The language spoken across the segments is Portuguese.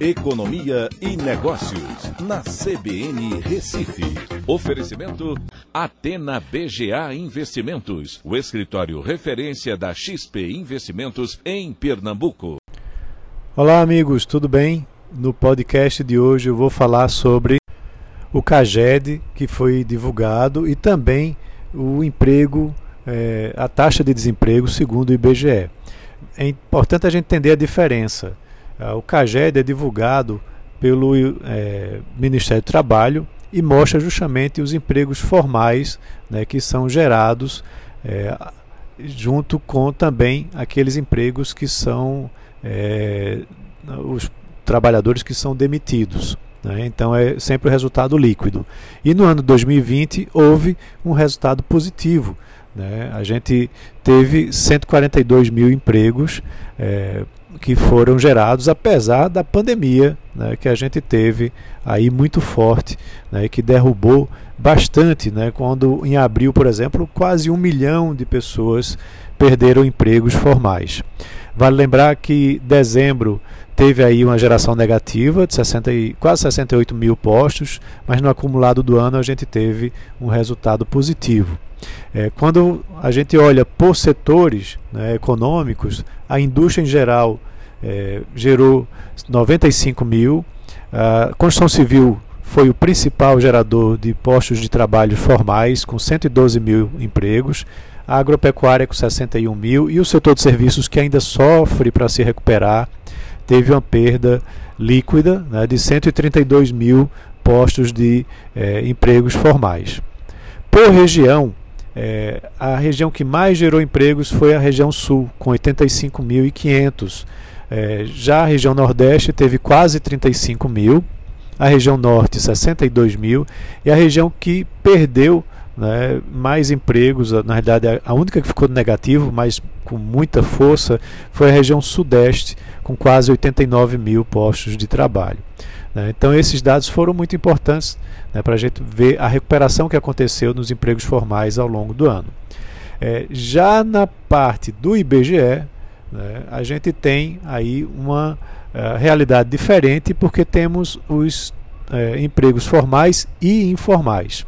Economia e Negócios, na CBN Recife. Oferecimento Atena BGA Investimentos, o escritório referência da XP Investimentos em Pernambuco. Olá, amigos, tudo bem? No podcast de hoje eu vou falar sobre o CAGED que foi divulgado e também o emprego, é, a taxa de desemprego segundo o IBGE. É importante a gente entender a diferença. Ah, o CAGED é divulgado pelo é, Ministério do Trabalho e mostra justamente os empregos formais né, que são gerados é, junto com também aqueles empregos que são é, os trabalhadores que são demitidos. Né? Então é sempre o resultado líquido. E no ano 2020 houve um resultado positivo. Né? A gente teve 142 mil empregos é, que foram gerados apesar da pandemia né, que a gente teve aí muito forte né, que derrubou bastante, né, quando em abril, por exemplo, quase um milhão de pessoas perderam empregos formais. Vale lembrar que dezembro teve aí uma geração negativa de 60 e, quase 68 mil postos, mas no acumulado do ano a gente teve um resultado positivo. É, quando a gente olha por setores né, econômicos, a indústria em geral é, gerou 95 mil, a construção civil foi o principal gerador de postos de trabalho formais, com 112 mil empregos, a agropecuária com 61 mil. E o setor de serviços, que ainda sofre para se recuperar, teve uma perda líquida né, de 132 mil postos de é, empregos formais. Por região, é, a região que mais gerou empregos foi a região sul, com 85.500. É, já a região nordeste teve quase 35 mil, a região norte 62 mil, e a região que perdeu né, mais empregos, na verdade a única que ficou negativo, mas com muita força, foi a região sudeste, com quase 89 mil postos de trabalho. Né. Então esses dados foram muito importantes né, para a gente ver a recuperação que aconteceu nos empregos formais ao longo do ano. É, já na parte do IBGE, né, a gente tem aí uma uh, realidade diferente porque temos os uh, empregos formais e informais.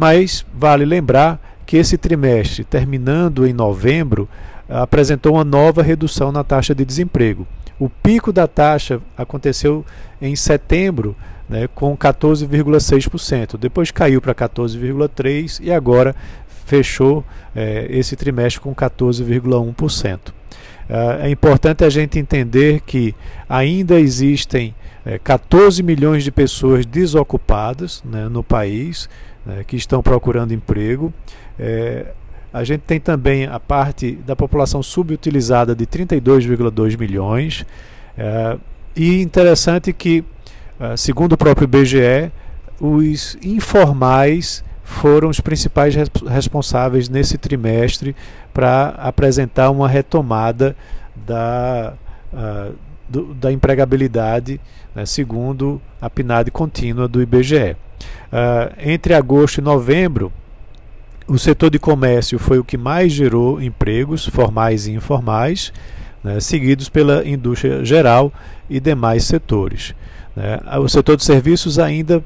Mas vale lembrar que esse trimestre, terminando em novembro, apresentou uma nova redução na taxa de desemprego. O pico da taxa aconteceu em setembro, né, com 14,6%. Depois caiu para 14,3% e agora fechou é, esse trimestre com 14,1%. É, é importante a gente entender que ainda existem é, 14 milhões de pessoas desocupadas né, no país né, que estão procurando emprego. É, a gente tem também a parte da população subutilizada de 32,2 milhões. É, e interessante que, é, segundo o próprio IBGE, os informais foram os principais responsáveis nesse trimestre para apresentar uma retomada da, uh, do, da empregabilidade, né, segundo a PNAD contínua do IBGE. Uh, ah, entre agosto e novembro, o setor de comércio foi o que mais gerou empregos, formais e informais, né, seguidos pela indústria geral e demais setores. Né. O setor de serviços ainda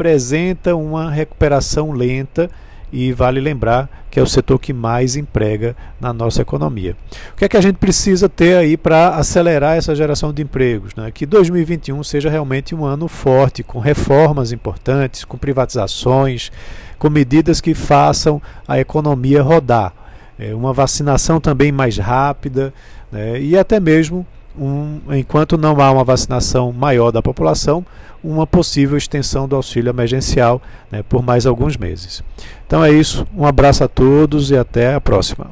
apresenta uma recuperação lenta e vale lembrar que é o setor que mais emprega na nossa economia. O que é que a gente precisa ter aí para acelerar essa geração de empregos? Né? Que 2021 seja realmente um ano forte, com reformas importantes, com privatizações, com medidas que façam a economia rodar. É, uma vacinação também mais rápida né? e até mesmo um, enquanto não há uma vacinação maior da população, uma possível extensão do auxílio emergencial né, por mais alguns meses. Então é isso, um abraço a todos e até a próxima.